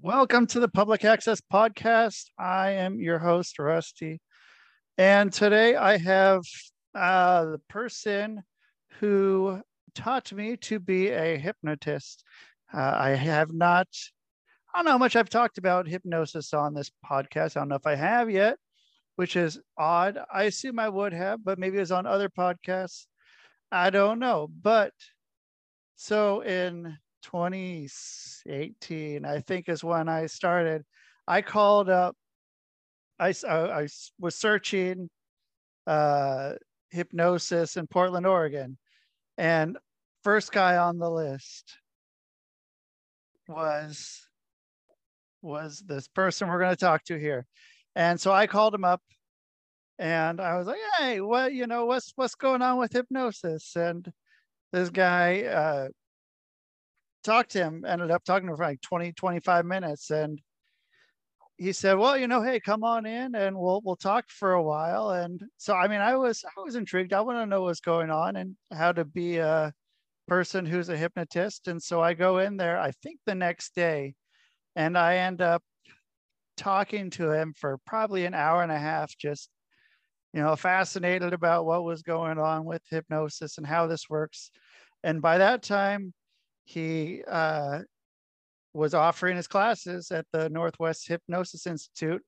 Welcome to the Public Access Podcast. I am your host, Rusty. And today I have uh, the person who taught me to be a hypnotist. Uh, I have not, I don't know how much I've talked about hypnosis on this podcast. I don't know if I have yet, which is odd. I assume I would have, but maybe it was on other podcasts. I don't know. But so in 2018, I think is when I started. I called up, I, I, I was searching uh, hypnosis in Portland, Oregon. And first guy on the list was was this person we're going to talk to here. And so I called him up and I was like, "Hey, what, you know, what's what's going on with hypnosis?" And this guy uh talked to him, ended up talking to him for like 20, 25 minutes. And he said, well, you know, hey, come on in and we'll, we'll talk for a while. And so, I mean, I was, I was intrigued. I want to know what's going on and how to be a person who's a hypnotist. And so I go in there, I think the next day, and I end up talking to him for probably an hour and a half, just, you know, fascinated about what was going on with hypnosis and how this works. And by that time, he uh, was offering his classes at the Northwest Hypnosis Institute,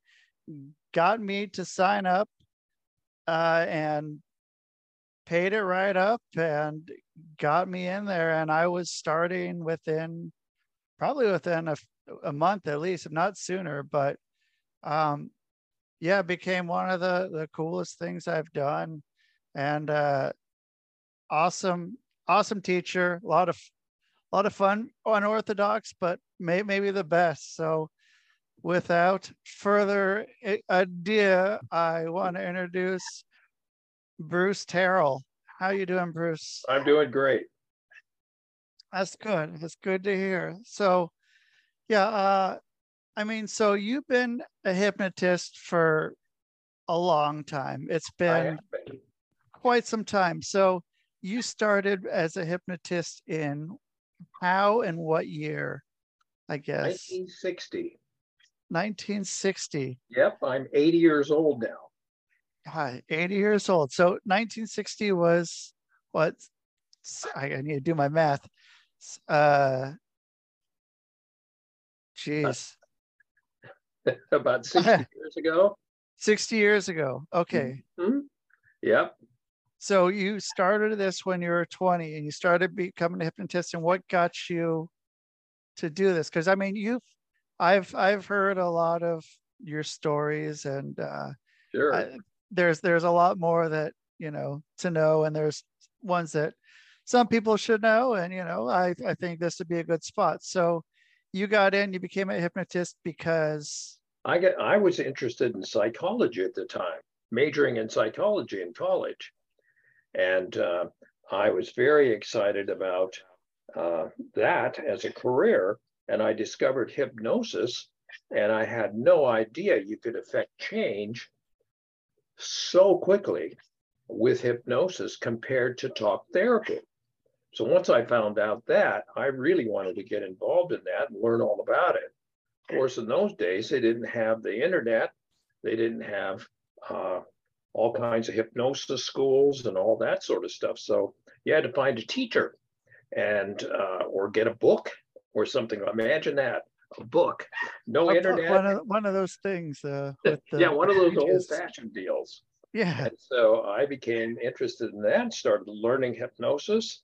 got me to sign up uh, and paid it right up and got me in there. And I was starting within probably within a, a month at least, if not sooner. But um, yeah, became one of the, the coolest things I've done. And uh, awesome, awesome teacher, a lot of a lot of fun, unorthodox, but may, maybe the best. So, without further ado, I want to introduce Bruce Terrill. How you doing, Bruce? I'm doing great. That's good. That's good to hear. So, yeah, uh, I mean, so you've been a hypnotist for a long time. It's been, been. quite some time. So, you started as a hypnotist in how and what year? I guess 1960. 1960. Yep, I'm 80 years old now. Hi, 80 years old. So 1960 was what? I need to do my math. Uh, geez. About 60 years ago. 60 years ago. Okay. Mm-hmm. Yep. So you started this when you were 20 and you started becoming a hypnotist and what got you to do this? Because I mean you've I've I've heard a lot of your stories and uh sure. I, there's there's a lot more that you know to know and there's ones that some people should know and you know I, I think this would be a good spot. So you got in, you became a hypnotist because I get I was interested in psychology at the time, majoring in psychology in college. And uh, I was very excited about uh, that as a career. And I discovered hypnosis, and I had no idea you could affect change so quickly with hypnosis compared to talk therapy. So once I found out that, I really wanted to get involved in that and learn all about it. Of course, in those days, they didn't have the internet, they didn't have uh, all kinds of hypnosis schools and all that sort of stuff. So you had to find a teacher and uh, or get a book or something. Imagine that a book, no a internet. Book, one, of, one of those things. Uh, yeah, one of those old fashioned deals. Yeah. And so I became interested in that, started learning hypnosis,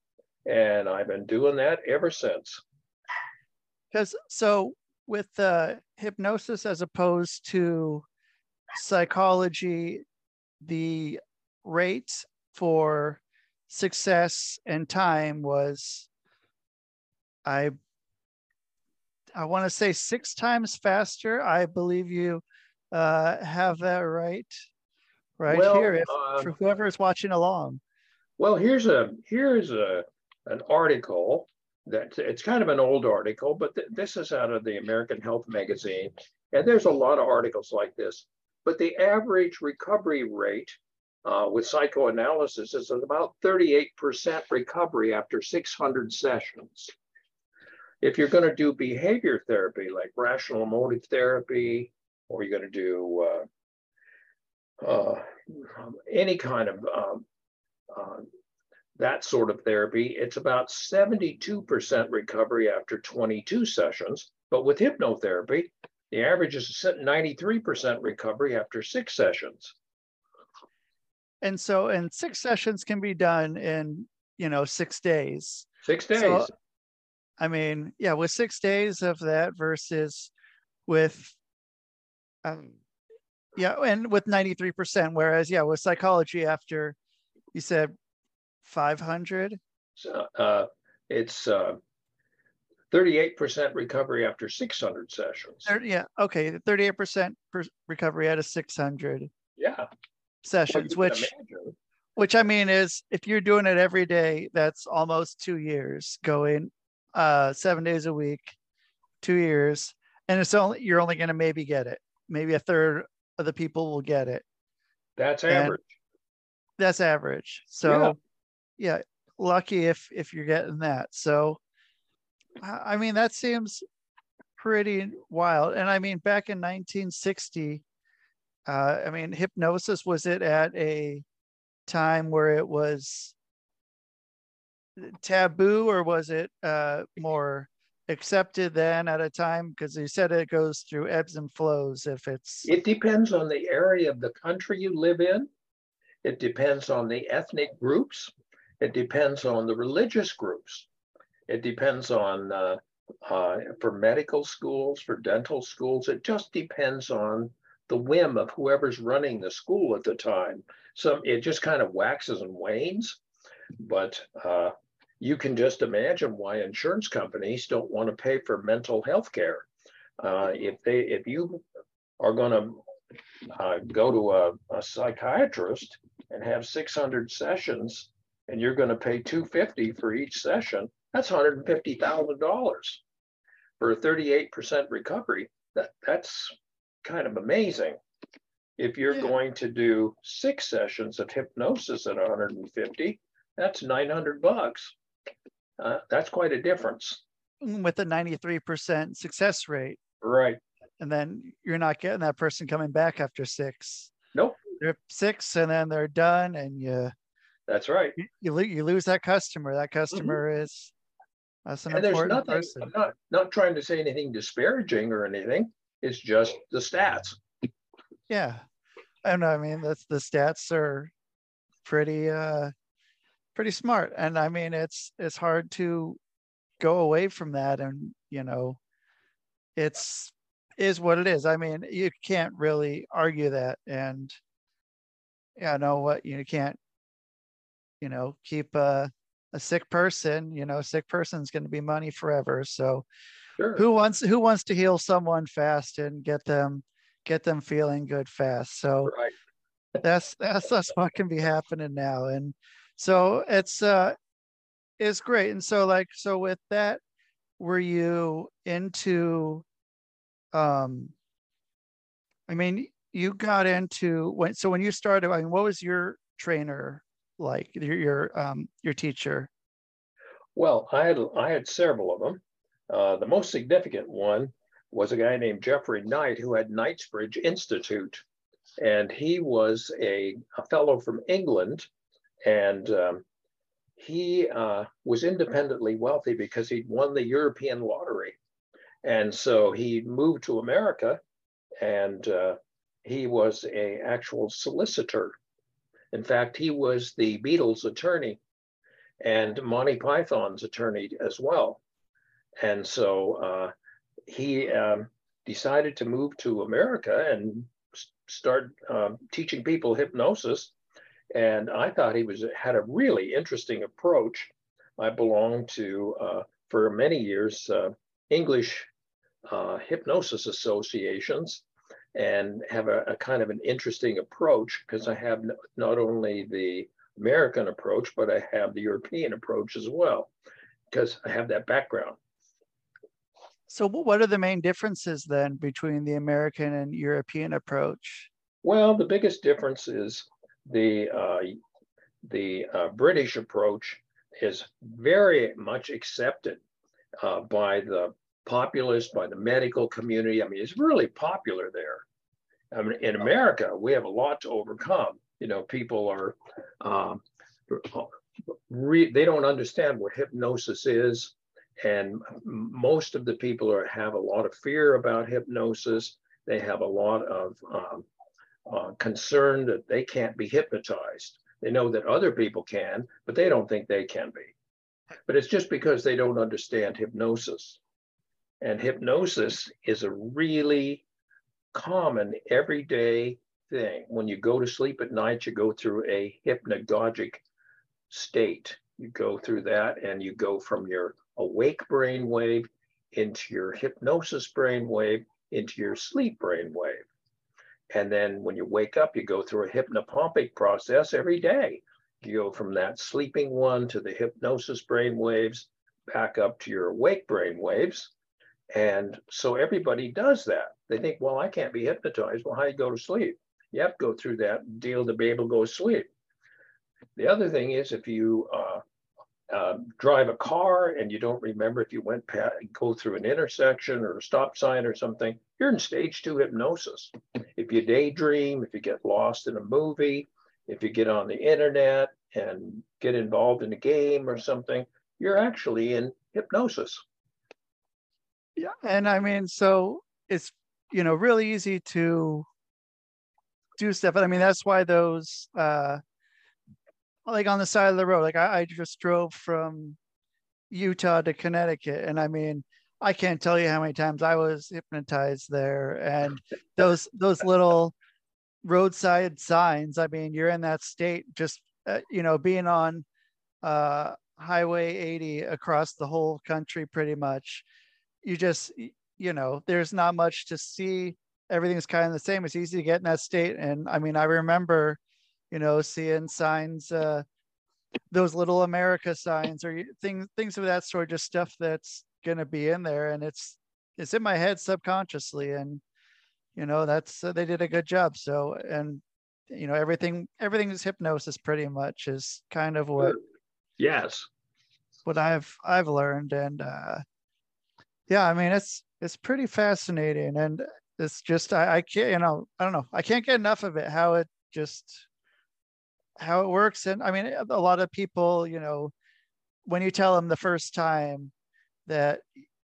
and I've been doing that ever since. Because so with uh, hypnosis as opposed to psychology, the rate for success and time was I I want to say six times faster. I believe you uh, have that right, right well, here. If, uh, for whoever is watching along. Well, here's a here's a an article that it's kind of an old article, but th- this is out of the American Health Magazine, and there's a lot of articles like this. But the average recovery rate uh, with psychoanalysis is about 38% recovery after 600 sessions. if you're going to do behavior therapy like rational emotive therapy, or you're going to do uh, uh, any kind of um, uh, that sort of therapy, it's about 72% recovery after 22 sessions. But with hypnotherapy, the average is 93% recovery after six sessions. And so, and six sessions can be done in, you know, six days. Six days. So, I mean, yeah, with six days of that versus with, um, yeah, and with 93%. Whereas, yeah, with psychology, after you said 500? So, uh, it's uh, 38% recovery after 600 sessions. 30, yeah, okay, 38% recovery out of 600. Yeah. Sessions, well, which imagine. which I mean is if you're doing it every day, that's almost two years going uh seven days a week, two years, and it's only you're only going to maybe get it. Maybe a third of the people will get it. That's average. And that's average. So yeah, lucky if if you're getting that. So I mean that seems pretty wild. And I mean back in 1960, uh, I mean hypnosis was it at a time where it was taboo or was it uh, more accepted then at a time because you said it goes through ebbs and flows if it's it depends on the area of the country you live in it depends on the ethnic groups it depends on the religious groups. It depends on, uh, uh, for medical schools, for dental schools, it just depends on the whim of whoever's running the school at the time. So it just kind of waxes and wanes. But uh, you can just imagine why insurance companies don't want to pay for mental health care. Uh, if they, if you are going to uh, go to a, a, psychiatrist and have 600 sessions and you're going to pay 250 for each session, that's $150,000 for a 38% recovery. That that's kind of amazing. If you're yeah. going to do six sessions of hypnosis at 150, that's 900 bucks. Uh, that's quite a difference. With a 93% success rate. Right. And then you're not getting that person coming back after six. Nope. They're six and then they're done and you that's right. You, you, you lose that customer. That customer mm-hmm. is that's an and important nothing, person. I'm not not trying to say anything disparaging or anything. It's just the stats. Yeah, and I mean that's the stats are pretty uh pretty smart, and I mean it's it's hard to go away from that, and you know, it's is what it is. I mean, you can't really argue that, and yeah, know what you can't you know keep a, a sick person you know sick person's going to be money forever so sure. who wants who wants to heal someone fast and get them get them feeling good fast so right. that's that's that's what can be happening now and so it's uh it's great and so like so with that were you into um i mean you got into when so when you started i mean what was your trainer like your your um, your teacher? Well, I had I had several of them. Uh, the most significant one was a guy named Jeffrey Knight who had Knightsbridge Institute, and he was a, a fellow from England, and um, he uh, was independently wealthy because he'd won the European lottery, and so he moved to America, and uh, he was a actual solicitor in fact, he was the Beatles attorney and Monty Python's attorney as well. And so uh, he um, decided to move to America and start um, teaching people hypnosis. And I thought he was had a really interesting approach. I belonged to, uh, for many years, uh, English uh, hypnosis associations and have a, a kind of an interesting approach because I have not only the American approach, but I have the European approach as well because I have that background. So, what are the main differences then between the American and European approach? Well, the biggest difference is the uh, the uh, British approach is very much accepted. uh, by the populace, by the medical community. I mean, it's really popular there. I mean, in America, we have a lot to overcome. You know, people are, um, re- they don't understand what hypnosis is. And most of the people are, have a lot of fear about hypnosis. They have a lot of um, uh, concern that they can't be hypnotized. They know that other people can, but they don't think they can be. But it's just because they don't understand hypnosis. And hypnosis is a really common everyday thing. When you go to sleep at night, you go through a hypnagogic state. You go through that and you go from your awake brain wave into your hypnosis brain wave into your sleep brain wave. And then when you wake up, you go through a hypnopompic process every day. You go from that sleeping one to the hypnosis brain waves, back up to your awake brain waves. And so everybody does that. They think, well, I can't be hypnotized. Well, how do you go to sleep? You have to go through that deal to be able to go to sleep. The other thing is if you uh, uh, drive a car and you don't remember if you went past, go through an intersection or a stop sign or something, you're in stage two hypnosis. If you daydream, if you get lost in a movie, if you get on the internet and get involved in a game or something, you're actually in hypnosis. Yeah. And I mean, so it's, you know, really easy to do stuff. But I mean, that's why those, uh, like on the side of the road, like I, I just drove from Utah to Connecticut. And I mean, I can't tell you how many times I was hypnotized there. And those those little roadside signs. I mean, you're in that state, just uh, you know, being on uh, Highway 80 across the whole country, pretty much. You just, you know, there's not much to see. Everything's kind of the same. It's easy to get in that state. And I mean, I remember, you know, seeing signs. Uh, those little America signs or things things of that sort, just stuff that's going to be in there and it's it's in my head subconsciously and you know that's uh, they did a good job so and you know everything everything is hypnosis pretty much is kind of what yes what i've i've learned and uh yeah i mean it's it's pretty fascinating and it's just i i can't you know i don't know i can't get enough of it how it just how it works and i mean a lot of people you know when you tell them the first time that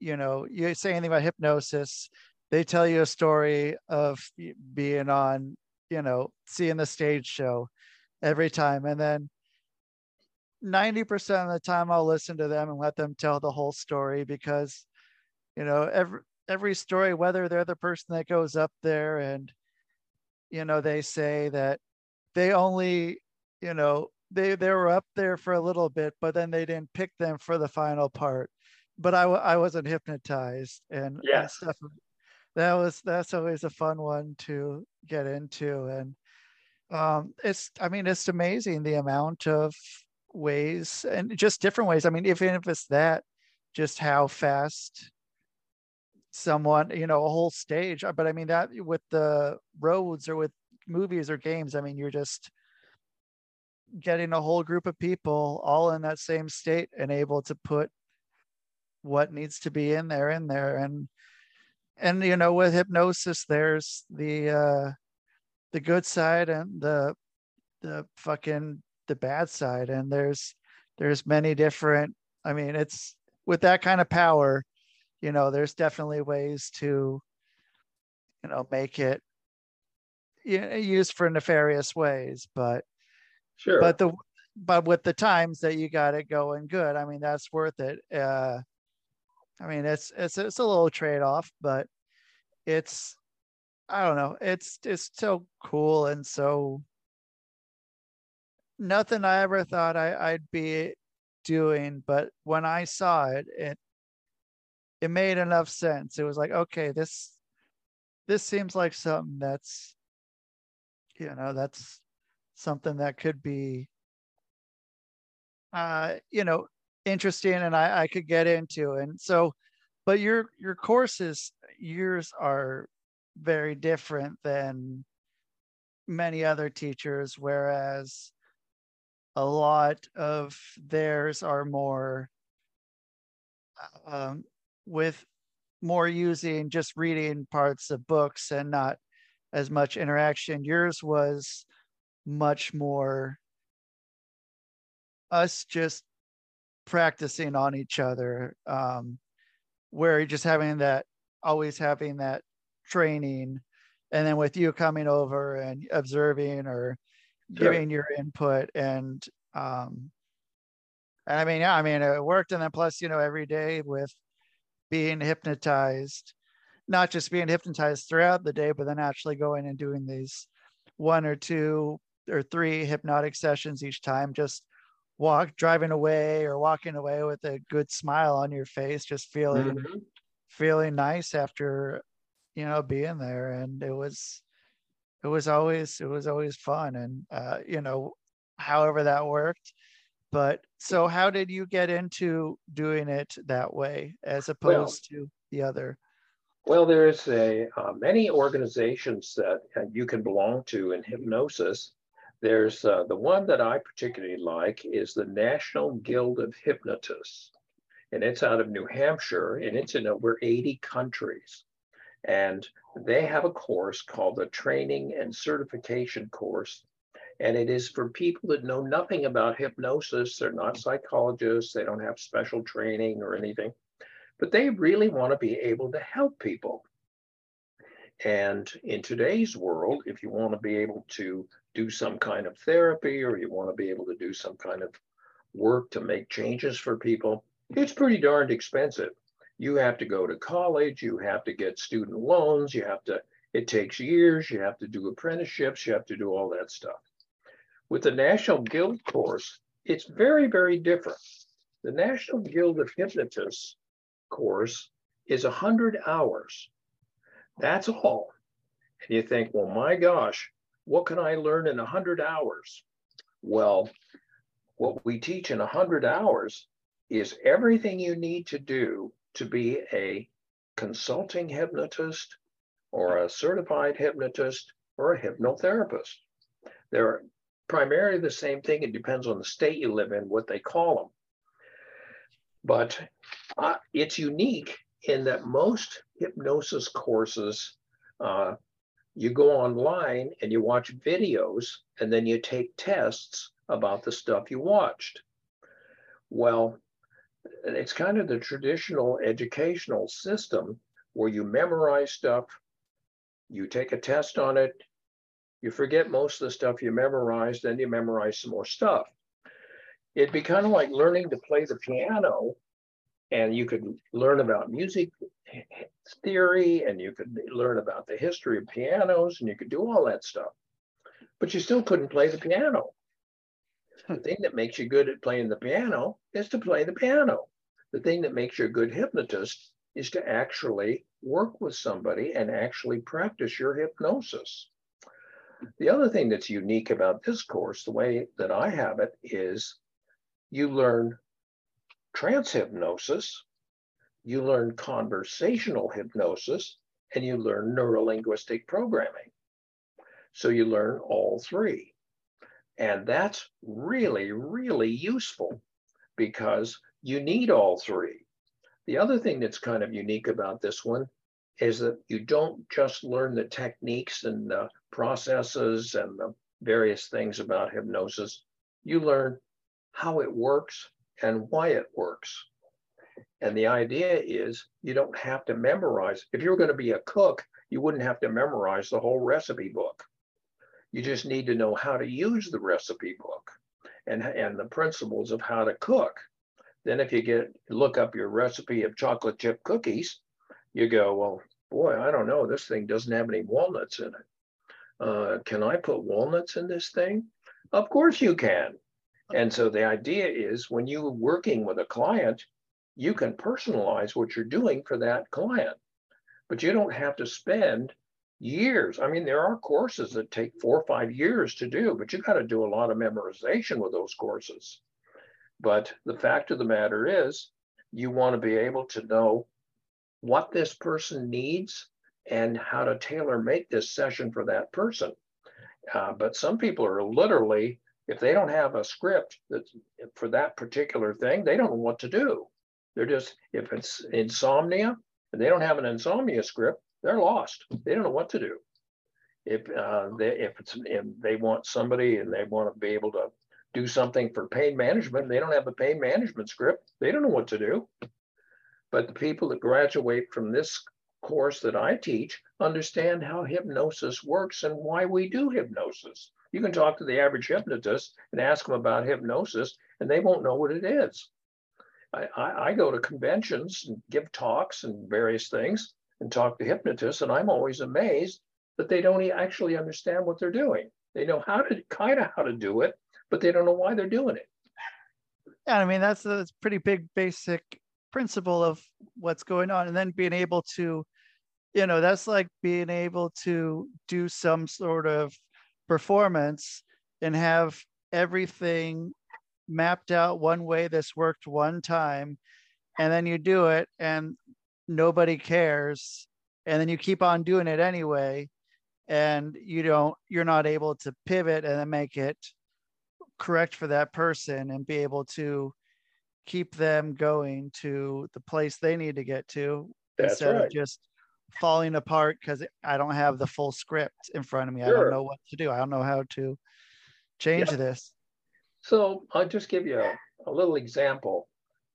you know you say anything about hypnosis they tell you a story of being on you know seeing the stage show every time and then 90% of the time I'll listen to them and let them tell the whole story because you know every every story whether they're the person that goes up there and you know they say that they only you know they they were up there for a little bit but then they didn't pick them for the final part but I, I wasn't hypnotized and, yes. and stuff. That was that's always a fun one to get into, and um, it's I mean it's amazing the amount of ways and just different ways. I mean, even if it's that, just how fast someone you know a whole stage. But I mean that with the roads or with movies or games, I mean you're just getting a whole group of people all in that same state and able to put what needs to be in there in there and and you know with hypnosis there's the uh the good side and the the fucking the bad side and there's there's many different i mean it's with that kind of power you know there's definitely ways to you know make it you know, used for nefarious ways but sure but the but with the times that you got it going good i mean that's worth it uh I mean, it's it's it's a little trade off, but it's I don't know. It's it's so cool and so nothing I ever thought I, I'd be doing, but when I saw it, it it made enough sense. It was like, okay, this this seems like something that's you know, that's something that could be uh, you know, interesting and I, I could get into. And so, but your your courses, yours are very different than many other teachers, whereas a lot of theirs are more um, with more using just reading parts of books and not as much interaction. Yours was much more us just practicing on each other, um, where you're just having that, always having that training. And then with you coming over and observing or sure. giving your input and um, and I mean, yeah, I mean, it worked. And then plus, you know, every day with being hypnotized, not just being hypnotized throughout the day, but then actually going and doing these one or two or three hypnotic sessions each time, just walk driving away or walking away with a good smile on your face, just feeling mm-hmm. feeling nice after, you know, being there. And it was it was always it was always fun. And uh, you know, however that worked but so how did you get into doing it that way as opposed well, to the other? Well, there's a uh, many organizations that uh, you can belong to in hypnosis. There's uh, the one that I particularly like is the National Guild of Hypnotists, and it's out of New Hampshire, and it's in over 80 countries. And they have a course called the Training and Certification Course and it is for people that know nothing about hypnosis. They're not psychologists, they don't have special training or anything, but they really want to be able to help people. And in today's world, if you want to be able to do some kind of therapy or you want to be able to do some kind of work to make changes for people, it's pretty darned expensive. You have to go to college, you have to get student loans, you have to, it takes years, you have to do apprenticeships, you have to do all that stuff. With the National Guild course, it's very, very different. The National Guild of Hypnotists course is 100 hours. That's all. And you think, well, my gosh, what can I learn in 100 hours? Well, what we teach in 100 hours is everything you need to do to be a consulting hypnotist or a certified hypnotist or a hypnotherapist. There primarily the same thing. It depends on the state you live in, what they call them. But uh, it's unique in that most hypnosis courses, uh, you go online and you watch videos and then you take tests about the stuff you watched. Well, it's kind of the traditional educational system where you memorize stuff, you take a test on it, you forget most of the stuff you memorized, then you memorize some more stuff. It'd be kind of like learning to play the piano, and you could learn about music theory, and you could learn about the history of pianos, and you could do all that stuff. But you still couldn't play the piano. Hmm. The thing that makes you good at playing the piano is to play the piano. The thing that makes you a good hypnotist is to actually work with somebody and actually practice your hypnosis. The other thing that's unique about this course, the way that I have it, is you learn trance hypnosis, you learn conversational hypnosis, and you learn neurolinguistic programming. So you learn all three. And that's really, really useful because you need all three. The other thing that's kind of unique about this one is that you don't just learn the techniques and the processes and the various things about hypnosis, you learn how it works and why it works. And the idea is you don't have to memorize. If you're going to be a cook, you wouldn't have to memorize the whole recipe book. You just need to know how to use the recipe book and, and the principles of how to cook. Then if you get look up your recipe of chocolate chip cookies, you go, well, boy, I don't know, this thing doesn't have any walnuts in it. Uh, can I put walnuts in this thing? Of course you can. And so the idea is when you're working with a client, you can personalize what you're doing for that client, but you don't have to spend years. I mean, there are courses that take four or five years to do, but you got to do a lot of memorization with those courses. But the fact of the matter is, you want to be able to know what this person needs and how to tailor make this session for that person. Uh, but some people are literally, if they don't have a script that's for that particular thing, they don't know what to do. They're just, if it's insomnia and they don't have an insomnia script, they're lost. They don't know what to do. If uh, they, if it's if they want somebody and they want to be able to do something for pain management, they don't have a pain management script. They don't know what to do. But the people that graduate from this course that I teach understand how hypnosis works and why we do hypnosis. You can talk to the average hypnotist and ask them about hypnosis, and they won't know what it is. I, I, I go to conventions and give talks and various things and talk to hypnotists, and I'm always amazed that they don't actually understand what they're doing. They know how to kind of how to do it, but they don't know why they're doing it. Yeah, I mean that's a pretty big basic principle of what's going on, and then being able to, you know, that's like being able to do some sort of performance and have everything mapped out one way this worked one time and then you do it and nobody cares and then you keep on doing it anyway and you don't you're not able to pivot and then make it correct for that person and be able to keep them going to the place they need to get to That's instead right. of just falling apart because I don't have the full script in front of me. I don't know what to do. I don't know how to change Yeah. this. So I'll just give you a, a little example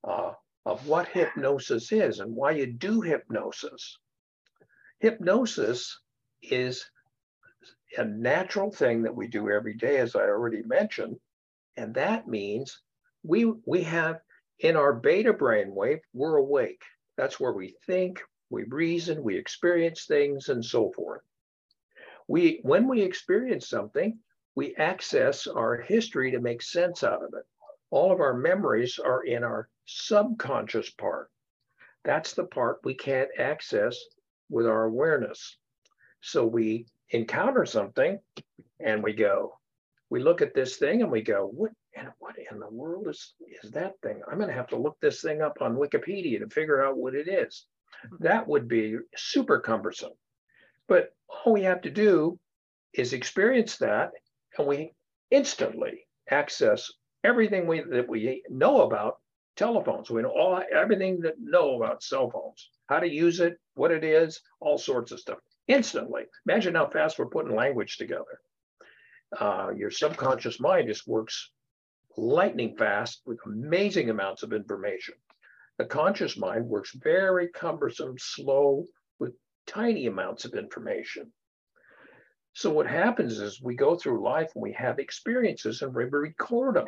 uh, of what hypnosis is and why you do hypnosis. Hypnosis is a natural thing that we do every day, as I already mentioned, and that means we we have in our beta brainwave we're awake. That's where we think, we reason, we experience things, and so forth. We when we experience something, we access our history to make sense out of it. All of our memories are in our subconscious part. That's the part we can't access with our awareness. So we encounter something and we go, we look at this thing and we go, what, and what in the world is, is that thing? I'm going to have to look this thing up on Wikipedia to figure out what it is. That would be super cumbersome. But all we have to do is experience that and we instantly access everything we that we know about telephones. We know all everything that know about cell phones, how to use it, what it is, all sorts of stuff instantly. Imagine how fast we're putting language together. Uh, your subconscious mind just works lightning fast with amazing amounts of information. The conscious mind works very cumbersome, slow, with tiny amounts of information. So what happens is we go through life and we have experiences and we record them.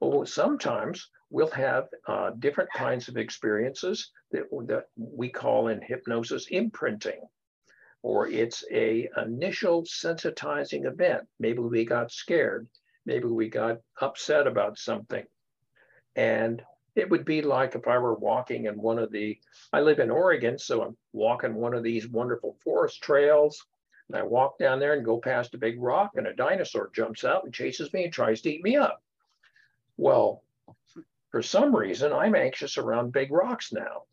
Well, sometimes we'll have uh, different kinds of experiences that, that we call in hypnosis imprinting, or it's a initial sensitizing event. Maybe we got scared, maybe we got upset about something, and it would be like if I were walking in one of the. I live in Oregon, so I'm walking one of these wonderful forest trails. And I walk down there and go past a big rock, and a dinosaur jumps out and chases me and tries to eat me up. Well, for some reason, I'm anxious around big rocks now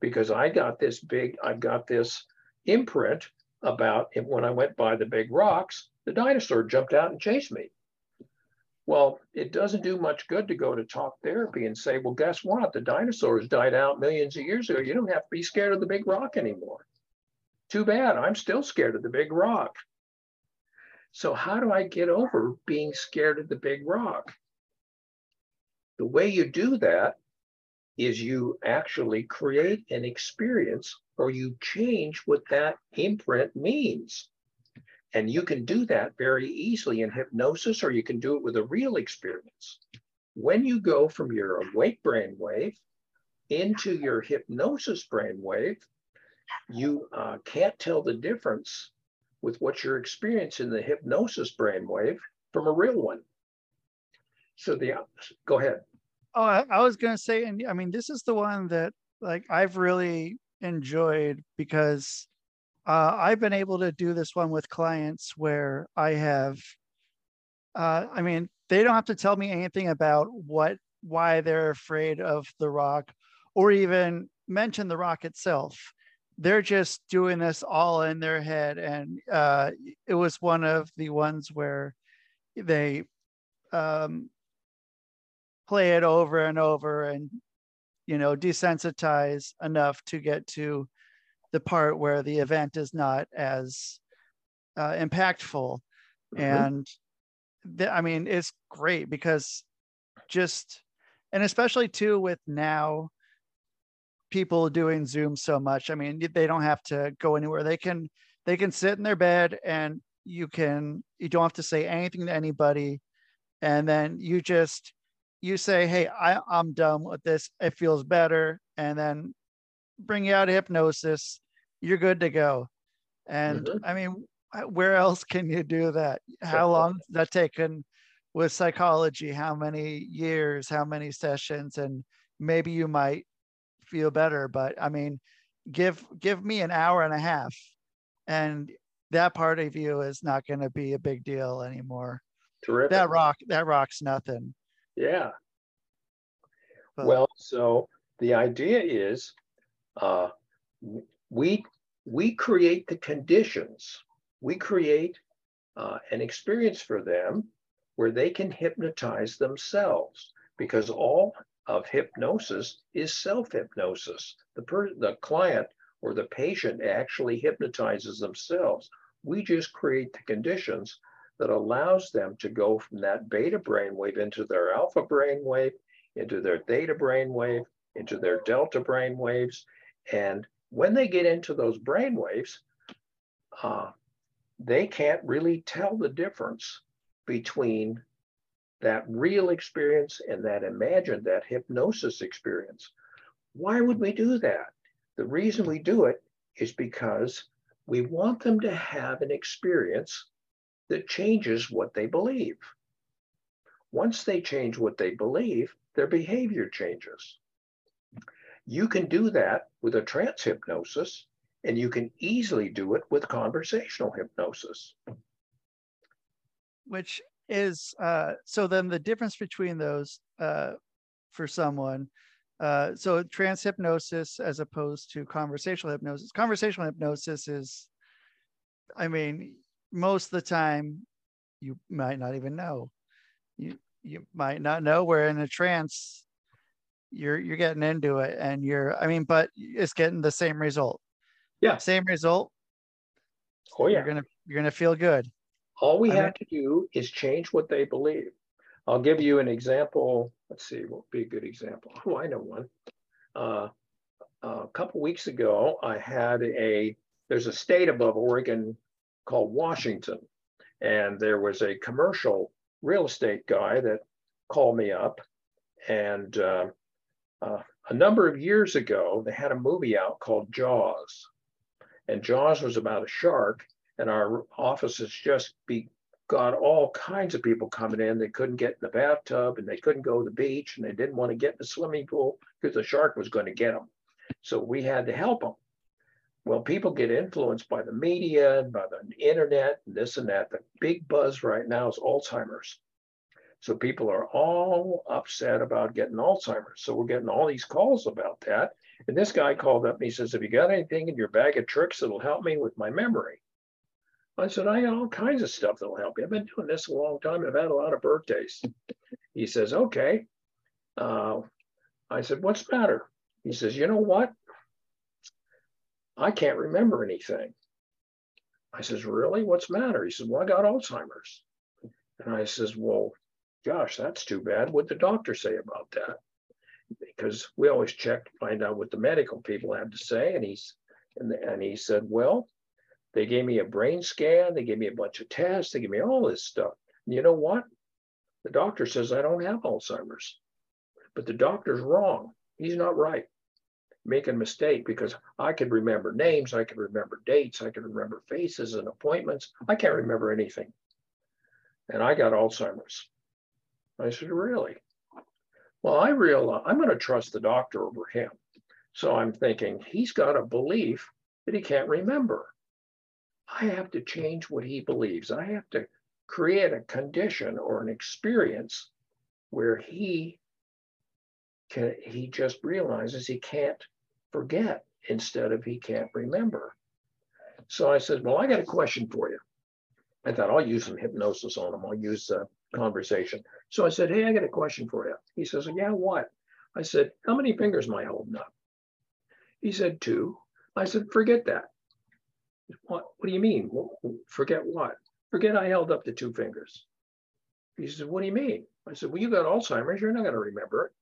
because I got this big, I've got this imprint about it when I went by the big rocks, the dinosaur jumped out and chased me. Well, it doesn't do much good to go to talk therapy and say, well, guess what? The dinosaurs died out millions of years ago. You don't have to be scared of the big rock anymore. Too bad. I'm still scared of the big rock. So, how do I get over being scared of the big rock? The way you do that is you actually create an experience or you change what that imprint means. And you can do that very easily in hypnosis, or you can do it with a real experience. When you go from your awake brainwave into your hypnosis brainwave, you uh, can't tell the difference with what you're experiencing in the hypnosis brainwave from a real one. So the go ahead. Oh, I, I was gonna say, and I mean, this is the one that like I've really enjoyed because uh, I've been able to do this one with clients where I have, uh, I mean, they don't have to tell me anything about what, why they're afraid of the rock or even mention the rock itself. They're just doing this all in their head. And uh, it was one of the ones where they um, play it over and over and you know, desensitize enough to get to the part where the event is not as uh, impactful. Mm-hmm. And th- I mean, it's great because just, and especially too with now people doing Zoom so much. I mean, they don't have to go anywhere. They can, they can sit in their bed and you can, you don't have to say anything to anybody. And then you just, you say, Hey, I, I'm done with this. It feels better. And then bring you out of hypnosis. You're good to go. And mm-hmm. I mean, where else can you do that? How long has that taken with psychology? How many years? How many sessions? And maybe you might feel better, but I mean, give give me an hour and a half, and that part of you is not going to be a big deal anymore. Terrific. That rock that rock's nothing. Yeah. But, well, so the idea is, uh, we we create the conditions we create uh, an experience for them where they can hypnotize themselves because all of hypnosis is self-hypnosis. The, per- the client or the patient actually hypnotizes themselves. We just create the conditions that allows them to go from that beta brainwave into their alpha brainwave, into their theta brainwave, into their delta brainwaves. And when they get into those brainwaves, uh, they can't really tell the difference between that real experience and that imagined, that hypnosis experience. Why would we do that? The reason we do it is because we want them to have an experience that changes what they believe. Once they change what they believe, their behavior changes. You can do that with a trance hypnosis and you can easily do it with conversational hypnosis. Which is, uh, so then the difference between those uh, for someone, uh, so trance hypnosis as opposed to conversational hypnosis. Conversational hypnosis is, I mean, most of the time you might not even know. You you might not know we're in a trance you're you're getting into it and you're I mean, but it's getting the same result. Yeah. Same result. Oh yeah. You're gonna you're gonna feel good. All we I have mean, to do is change what they believe. I'll give you an example. Let's see, what would be a good example? Oh, I know one. Uh, a couple weeks ago, I had a there's a state above Oregon called Washington, and there was a commercial real estate guy that called me up, and uh, uh, a number of years ago, they had a movie out called Jaws, and Jaws was about a shark, and our offices just be got all kinds of people coming in. They couldn't get in the bathtub, and they couldn't go to the beach, and they didn't want to get in the swimming pool because the shark was going to get them. So we had to help them. Well, people get influenced by the media and by the internet and this and that. The big buzz right now is Alzheimer's. So people are all upset about getting Alzheimer's. So we're getting all these calls about that. And this guy called up and he says, Have you got anything in your bag of tricks that'll help me with my memory? I said, I got all kinds of stuff that'll help you. I've been doing this a long time. I've had a lot of birthdays. He says, Okay. Uh, I said, What's the matter? He says, You know what? I can't remember anything. I says, Really? What's the matter? He says, Well, I got Alzheimer's. And I says, Well, gosh, that's too bad. What'd the doctor say about that? because we always check to find out what the medical people have to say. And he's and, and he said, well, they gave me a brain scan, they gave me a bunch of tests, they gave me all this stuff. And you know what? The doctor says I don't have Alzheimer's, but the doctor's wrong. He's not right. Making a mistake because I could remember names, I could remember dates, I could remember faces and appointments. I can't remember anything. And I got Alzheimer's. I said, Really? Well, I realize I'm going to trust the doctor over him. So I'm thinking he's got a belief that he can't remember. I have to change what he believes. I have to create a condition or an experience where he can he just realizes he can't forget instead of he can't remember. So I said, Well, I got a question for you. I thought I'll use some hypnosis on him. I'll use uh, conversation. So I said, Hey, I got a question for you. He says, Yeah, what? I said, How many fingers am I holding up? He said, Two. I said, Forget that. What, what do you mean? Forget what? Forget I held up the two fingers. He says, What do you mean? I said, Well, you got Alzheimer's. You're not going to remember it.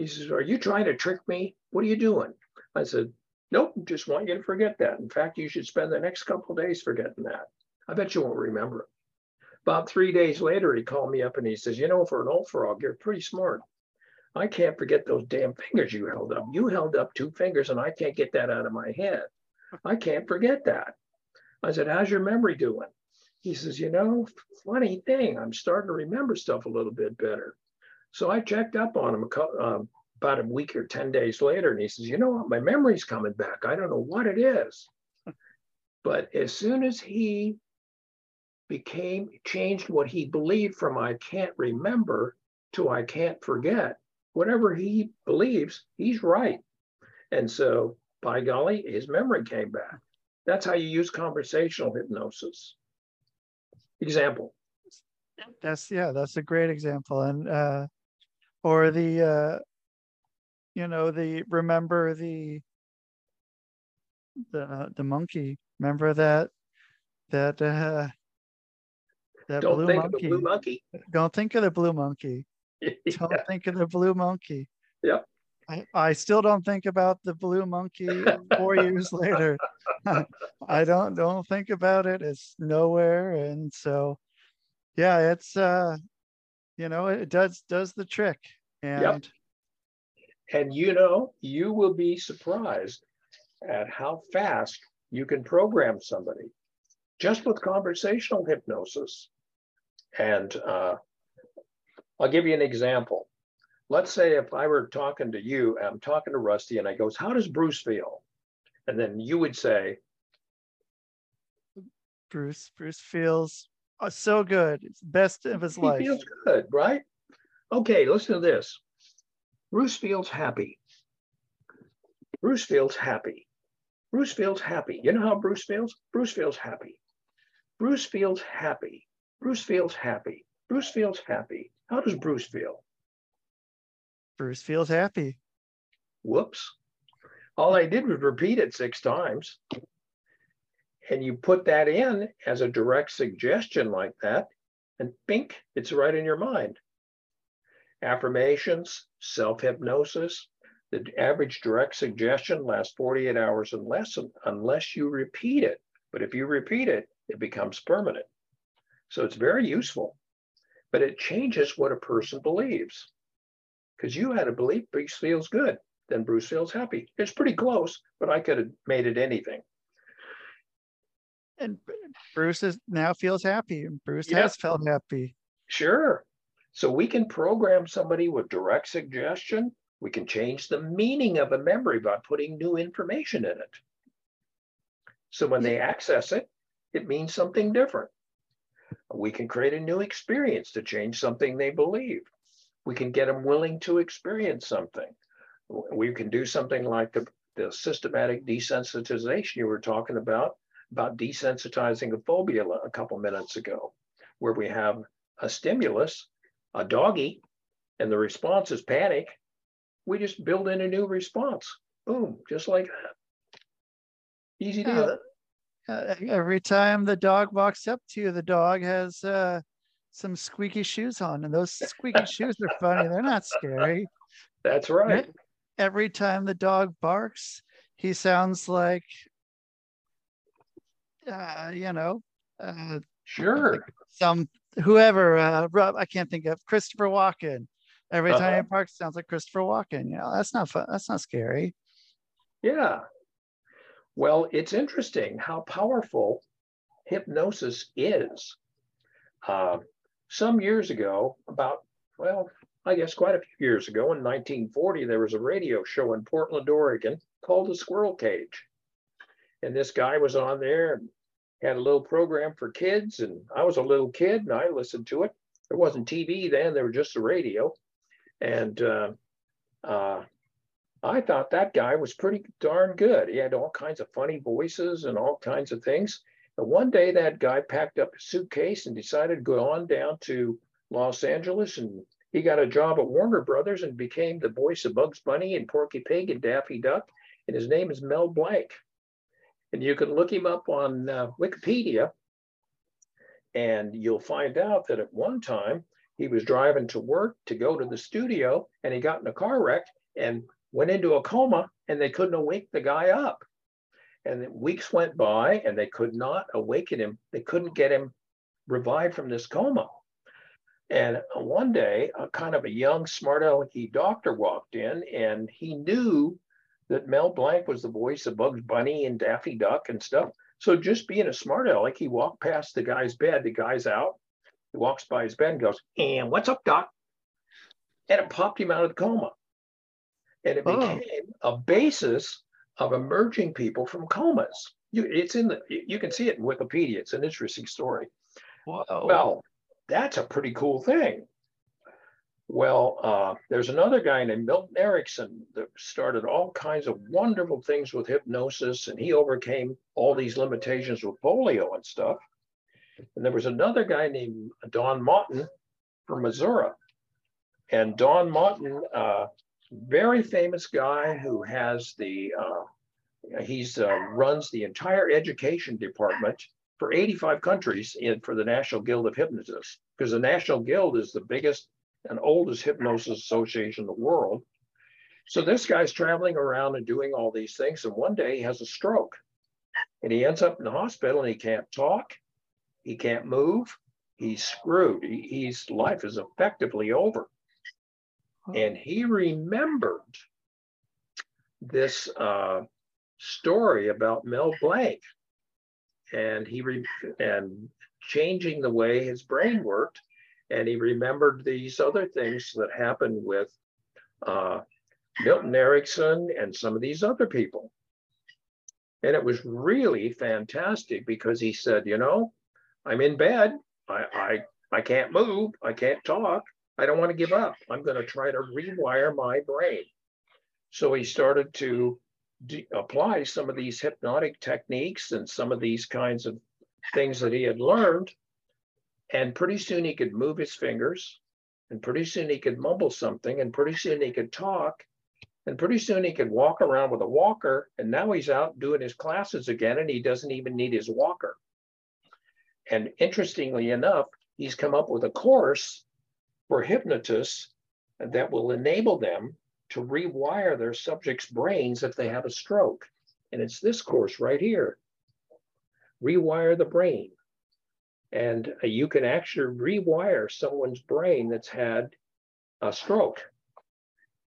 He says, Are you trying to trick me? What are you doing? I said, Nope, just want you to forget that. In fact, you should spend the next couple days forgetting that. I bet you won't remember it. About three days later, he called me up and he says, You know, for an old frog, you're pretty smart. I can't forget those damn fingers you held up. You held up two fingers and I can't get that out of my head. I can't forget that. I said, How's your memory doing? He says, You know, funny thing, I'm starting to remember stuff a little bit better. So I checked up on him um, about a week or 10 days later, and he says, You know what? My memory's coming back. I don't know what it is. But as soon as he became changed what he believed from I can't remember to I can't forget, whatever he believes, he's right. And so, by golly, his memory came back. That's how you use conversational hypnosis. Example. That's yeah, that's a great example. And uh or the uh you know, the remember the the the monkey. Remember that that uh that Don't blue think monkey. of the blue monkey. Don't think of the blue monkey. Don't think of the blue monkey. Yep. I, I still don't think about the blue monkey four years later. I don't don't think about it. It's nowhere. And so yeah, it's uh you know, it does does the trick. And yep. and you know, you will be surprised at how fast you can program somebody just with conversational hypnosis. And uh, I'll give you an example. Let's say if I were talking to you, I'm talking to Rusty, and I goes, "How does Bruce feel?" And then you would say, "Bruce, Bruce feels uh, so good. It's best of his he life. He feels good, right? Okay, listen to this. Bruce feels happy. Bruce feels happy. Bruce feels happy. You know how Bruce feels? Bruce feels happy. Bruce feels happy. Bruce feels happy. Bruce feels happy. How does Bruce feel? Bruce feels happy. Whoops. All I did was repeat it six times. And you put that in as a direct suggestion like that, and bink, it's right in your mind. Affirmations, self hypnosis, the average direct suggestion lasts 48 hours and less unless you repeat it. But if you repeat it, it becomes permanent. So it's very useful but it changes what a person believes. Because you had a belief Bruce feels good, then Bruce feels happy. It's pretty close, but I could have made it anything. And Bruce is now feels happy, and Bruce yeah. has felt happy. Sure. So we can program somebody with direct suggestion. We can change the meaning of a memory by putting new information in it. So when they access it, it means something different. We can create a new experience to change something they believe. We can get them willing to experience something. We can do something like the, the systematic desensitization you were talking about, about desensitizing a phobia a couple minutes ago, where we have a stimulus, a doggy, and the response is panic. We just build in a new response. Boom, just like that. Easy oh. deal uh, every time the dog walks up to you, the dog has uh, some squeaky shoes on, and those squeaky shoes are funny. They're not scary. That's right. Every time the dog barks, he sounds like, uh, you know, uh, sure, like some whoever. Uh, I can't think of Christopher Walken. Every uh-huh. time he barks, sounds like Christopher Walken. You know, that's not fun. That's not scary. Yeah, well, it's interesting how powerful hypnosis is. Uh, some years ago, about, well, I guess quite a few years ago, in 1940, there was a radio show in Portland, Oregon called The Squirrel Cage. And this guy was on there and had a little program for kids. And I was a little kid and I listened to it. There wasn't TV then, there was just the radio. And uh, uh, I thought that guy was pretty darn good. He had all kinds of funny voices and all kinds of things. And one day that guy packed up a suitcase and decided to go on down to Los Angeles and he got a job at Warner Brothers and became the voice of Bugs Bunny and Porky Pig and Daffy Duck. And his name is Mel Blanc. And you can look him up on uh, Wikipedia and you'll find out that at one time he was driving to work to go to the studio and he got in a car wreck and went into a coma and they couldn't wake the guy up. And weeks went by and they could not awaken him. They couldn't get him revived from this coma. And one day, a kind of a young, smart alecky doctor walked in and he knew that Mel Blanc was the voice of Bugs Bunny and Daffy Duck and stuff. So just being a smart aleck, he walked past the guy's bed. The guy's out. He walks by his bed and goes, and what's up, doc? And it popped him out of the coma. And it oh. became a basis of emerging people from comas. You, it's in the, you can see it in Wikipedia. It's an interesting story. Whoa. Well, that's a pretty cool thing. Well, uh, there's another guy named Milton Erickson that started all kinds of wonderful things with hypnosis, and he overcame all these limitations with polio and stuff. And there was another guy named Don Mottin from Missouri. And Don Mottin, uh, very famous guy who has the, uh, he's uh, runs the entire education department for 85 countries in, for the National Guild of Hypnotists, because the National Guild is the biggest and oldest hypnosis association in the world. So this guy's traveling around and doing all these things. And one day he has a stroke and he ends up in the hospital and he can't talk, he can't move, he's screwed. He, his life is effectively over. And he remembered this uh, story about Mel Blanc and he re- and changing the way his brain worked and he remembered these other things that happened with uh, Milton Erickson and some of these other people. And it was really fantastic because he said, you know, I'm in bed. I, I, I can't move. I can't talk. I don't want to give up. I'm going to try to rewire my brain. So he started to de- apply some of these hypnotic techniques and some of these kinds of things that he had learned and pretty soon he could move his fingers, and pretty soon he could mumble something, and pretty soon he could talk, and pretty soon he could walk around with a walker. And now he's out doing his classes again, and he doesn't even need his walker. And interestingly enough, he's come up with a course for hypnotists that will enable them to rewire their subjects' brains if they have a stroke. And it's this course right here Rewire the Brain. And uh, you can actually rewire someone's brain that's had a stroke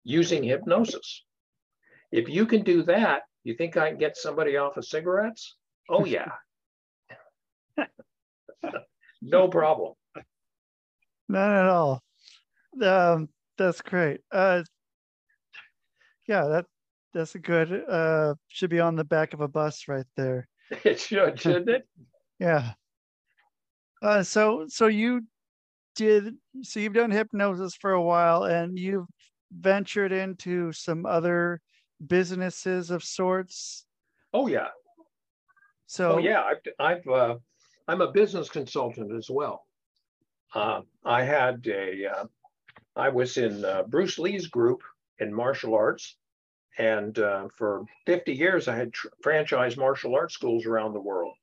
using hypnosis. If you can do that, you think I can get somebody off of cigarettes? Oh, yeah. no problem. Not at all. Um, that's great. Uh, yeah, that that's a good. Uh, should be on the back of a bus right there. It should, shouldn't it? yeah. Uh, so so you did so you've done hypnosis for a while and you've ventured into some other businesses of sorts. Oh yeah. So oh, yeah, I've I've uh, I'm a business consultant as well. Uh, I had a uh, I was in uh, Bruce Lee's group in martial arts, and uh, for 50 years I had tr- franchised martial arts schools around the world.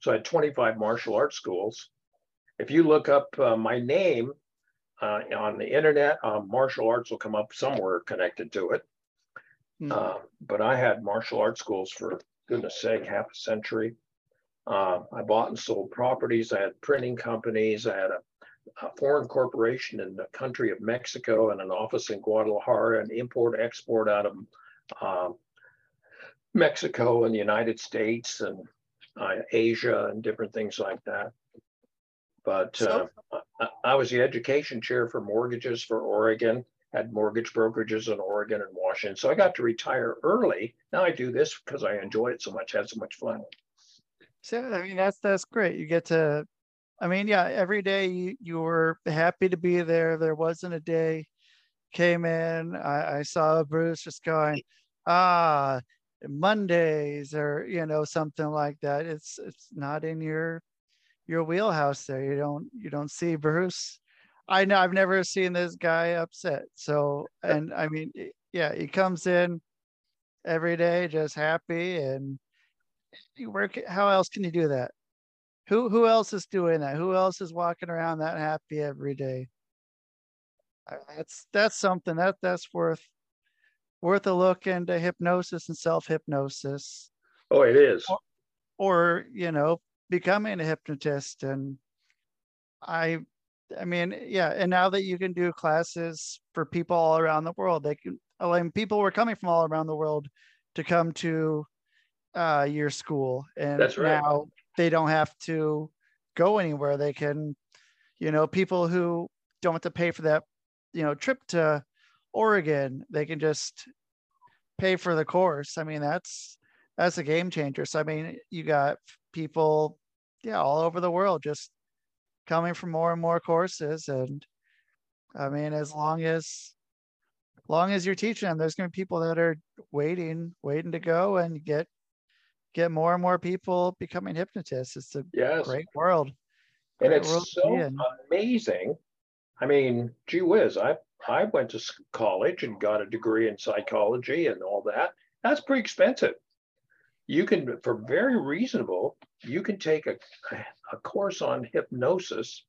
So I had 25 martial arts schools, if you look up uh, my name uh, on the internet, um, martial arts will come up somewhere connected to it. Mm. Uh, but I had martial arts schools for goodness sake, half a century. Uh, I bought and sold properties. I had printing companies. I had a, a, foreign corporation in the country of Mexico and an office in Guadalajara and import export out of um, Mexico and the United States and uh, Asia and different things like that. But uh, I, I was the education chair for mortgages for Oregon, had mortgage brokerages in Oregon and Washington. So I got to retire early. Now I do this because I enjoy it so much, had so much fun. So I mean that's that's great. You get to I mean, yeah, every day you, you were happy to be there. There wasn't a day came in. I, I saw Bruce just going, ah, Mondays or you know, something like that. It's it's not in your your wheelhouse there. You don't you don't see Bruce I know I've never seen this guy upset. So, and I mean, yeah, he comes in every day just happy and you work. How else can you do that? Who who else is doing that? Who else is walking around that happy every day? That's that's something that that's worth worth a look into hypnosis and self hypnosis. Oh, it is. Or, or you know, becoming a hypnotist and I I mean, yeah, and now that you can do classes for people all around the world, they can. I mean, people were coming from all around the world to come to uh, your school, and That's right. now they don't have to go anywhere. They can, you know, people who don't have to pay for that, you know, trip to Oregon, they can just pay for the course. I mean, that's that's a game changer. So I mean, you got people, yeah, all over the world just coming for more and more courses and i mean as long as long as you're teaching them there's going to be people that are waiting waiting to go and get get more and more people becoming hypnotists. It's a yes. great world. And it's so amazing. I mean gee whiz i i went to college and got a degree in psychology and all that. That's pretty expensive. You can for very reasonable you can take a, a course on hypnosis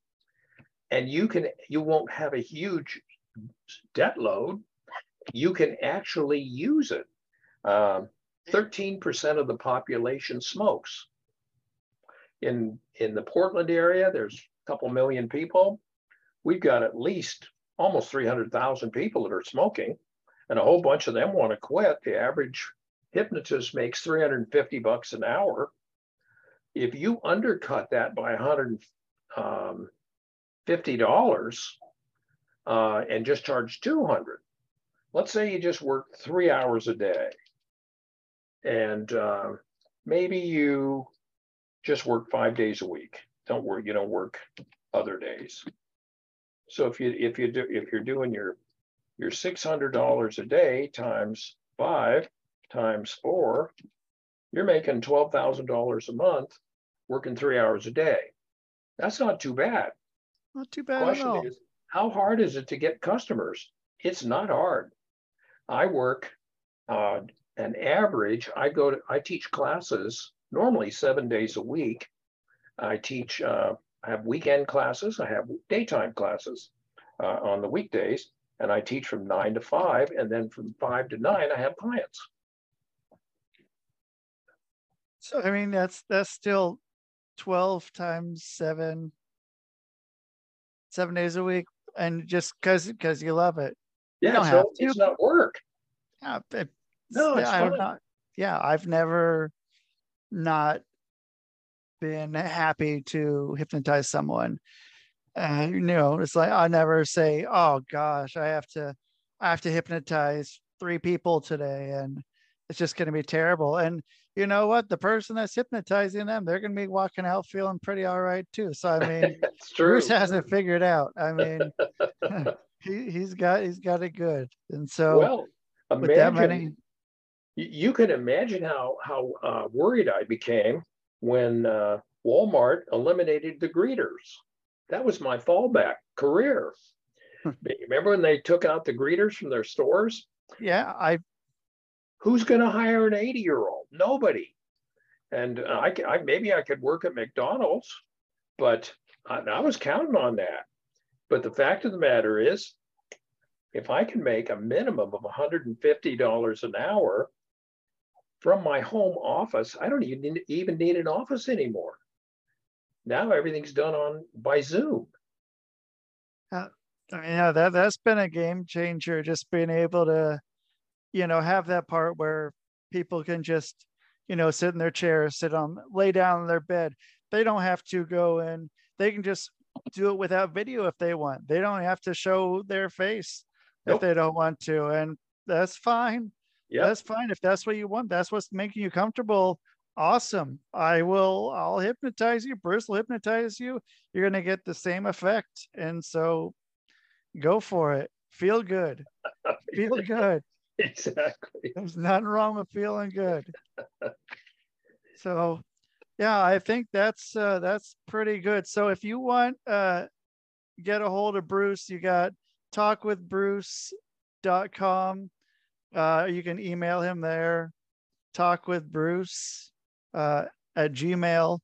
and you can you won't have a huge debt load. You can actually use it. Um, 13% of the population smokes. In in the portland area there's a couple million people. We've got at least almost 300000 people that are smoking and a whole bunch of them want to quit. The average hypnotist makes 350 bucks an hour. If you undercut that by 150 um, dollars uh, and just charge 200 let's say you just work three hours a day and uh, maybe you just work five days a week don't work you don't work other days so if you if you do if you're doing your your $600 a day times five times four you're making $12,000 a month working three hours a day. That's not too bad. Not too bad Question at all. Is, how hard is it to get customers? It's not hard. I work uh, an average. I go to I teach classes normally seven days a week. I teach. Uh, I have weekend classes. I have daytime classes uh, on the weekdays, and I teach from nine to five, and then from five to nine I have clients. So I mean that's that's still 12 times seven, seven days a week. And just because because you love it. Yeah, don't have to. it's not work. Yeah, no, it's yeah, not, yeah, I've never not been happy to hypnotize someone. And you know, it's like I never say, "Oh gosh, I have to, I have to hypnotize three people today," and it's just going to be terrible. And you know what? The person that's hypnotizing them, they're going to be walking out feeling pretty all right too. So I mean, Bruce hasn't figured out. I mean, he, he's got he's got it good. And so, well, imagine, that many, you can imagine how how uh, worried I became when uh, Walmart eliminated the greeters. That was my fallback career. Remember when they took out the greeters from their stores? Yeah, I Who's going to hire an 80 year old? Nobody. And I, I, maybe I could work at McDonald's, but I, I was counting on that. But the fact of the matter is, if I can make a minimum of $150 an hour from my home office, I don't even, even need an office anymore. Now everything's done on by Zoom. Uh, yeah, that that's been a game changer. Just being able to you know, have that part where people can just, you know, sit in their chair, sit on, lay down in their bed. They don't have to go in. They can just do it without video if they want. They don't have to show their face nope. if they don't want to, and that's fine. Yeah, that's fine if that's what you want. That's what's making you comfortable. Awesome. I will. I'll hypnotize you. Bruce will hypnotize you. You're gonna get the same effect, and so go for it. Feel good. Feel good. exactly. There's nothing wrong with feeling good. so, yeah, I think that's uh, that's pretty good. So, if you want uh, get a hold of Bruce, you got talkwithbruce.com. Uh, you can email him there, talk with Bruce uh, at Gmail,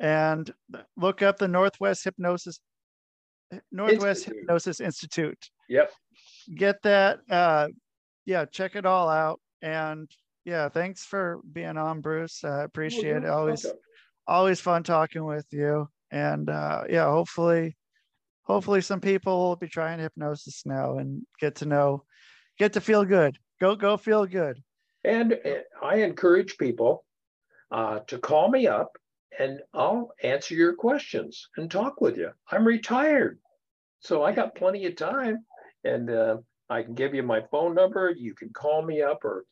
and look up the Northwest Hypnosis Northwest Institute. Hypnosis Institute. Yep. Get that. Uh, yeah, check it all out. And yeah, thanks for being on, Bruce. I appreciate it. Always, always fun talking with you. And uh, yeah, hopefully, hopefully some people will be trying hypnosis now and get to know, get to feel good. Go, go, feel good. And I encourage people uh, to call me up and I'll answer your questions and talk with you. I'm retired, so I got plenty of time, and uh, I can give you my phone number. You can call me up or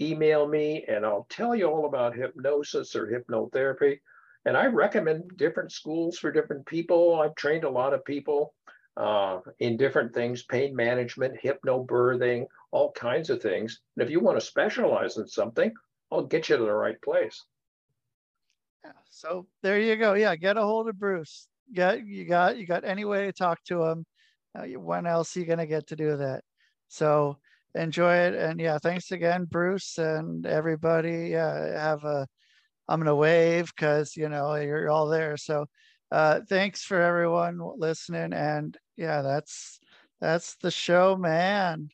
email me, and I'll tell you all about hypnosis or hypnotherapy. And I recommend different schools for different people. I've trained a lot of people uh, in different things pain management, hypnobirthing, all kinds of things. And if you want to specialize in something, I'll get you to the right place. Yeah, so there you go. Yeah, get a hold of Bruce. Get you got you got any way to talk to him. Uh, when else are you gonna get to do that? So enjoy it, and yeah, thanks again, Bruce, and everybody. Yeah, have a. I'm gonna wave because you know you're all there. So uh, thanks for everyone listening, and yeah, that's that's the show, man.